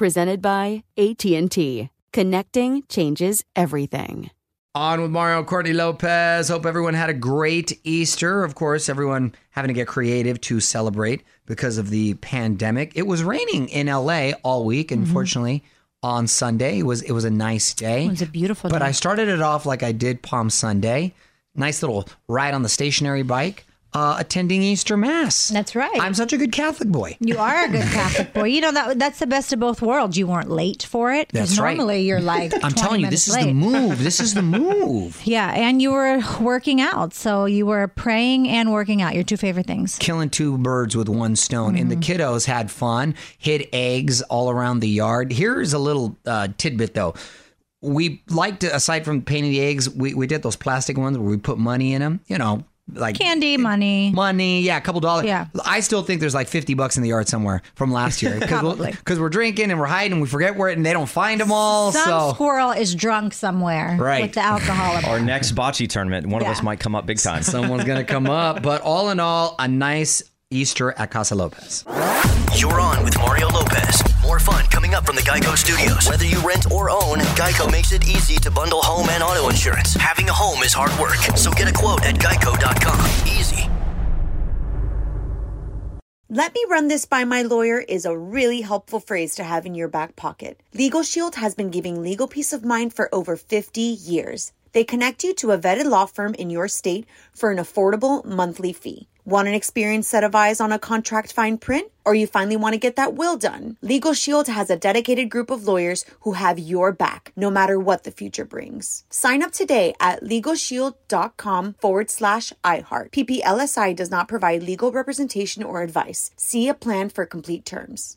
Presented by AT&T. Connecting changes everything. On with Mario Courtney Lopez. Hope everyone had a great Easter. Of course, everyone having to get creative to celebrate because of the pandemic. It was raining in LA all week. Mm-hmm. Unfortunately, on Sunday it was it was a nice day. It was a beautiful But day. I started it off like I did Palm Sunday. Nice little ride on the stationary bike, uh, attending Easter Mass. That's right. I'm such a good Catholic boy. You are a good Catholic boy. You know that that's the best of both worlds. You weren't late for it. That's right. normally you're like. I'm telling you, this is the move. This is the move. Yeah, and you were working out, so you were praying and working out. Your two favorite things. killing two birds with one stone. And the Mm-hmm. kiddos had fun, hid eggs all around the yard. Here's a little uh, tidbit though. We liked aside from painting the eggs, we, we did those plastic ones where we put money in them, you know, like Candy, money. money. Yeah, a couple dollars. Yeah. I still think there's like 50 bucks in the yard somewhere from last year. Because Probably. we're drinking and we're hiding and we forget where it and they don't find them all. Some so squirrel is drunk somewhere Right. with the alcohol. Our next bocce tournament, one of us might come up big time. someone's going to come up. But all in all, a nice Easter at Casa Lopez. You're on with Mario Lopez. More fun coming up from the Geico Studios. Whether you rent or own, Geico makes it easy to bundle home and auto insurance. Having a home is hard work, so get a quote at geico.com. Easy. Let me run this by my lawyer is a really helpful phrase to have in your back pocket. Legal Shield has been giving legal peace of mind for over 50 years. They connect you to a vetted law firm in your state for an affordable monthly fee. Want an experienced set of eyes on a contract fine print? Or you finally want to get that will done? Legal Shield has a dedicated group of lawyers who have your back, no matter what the future brings. Sign up today at LegalShield.com forward slash iHeart. PPLSI does not provide legal representation or advice. See a plan for complete terms.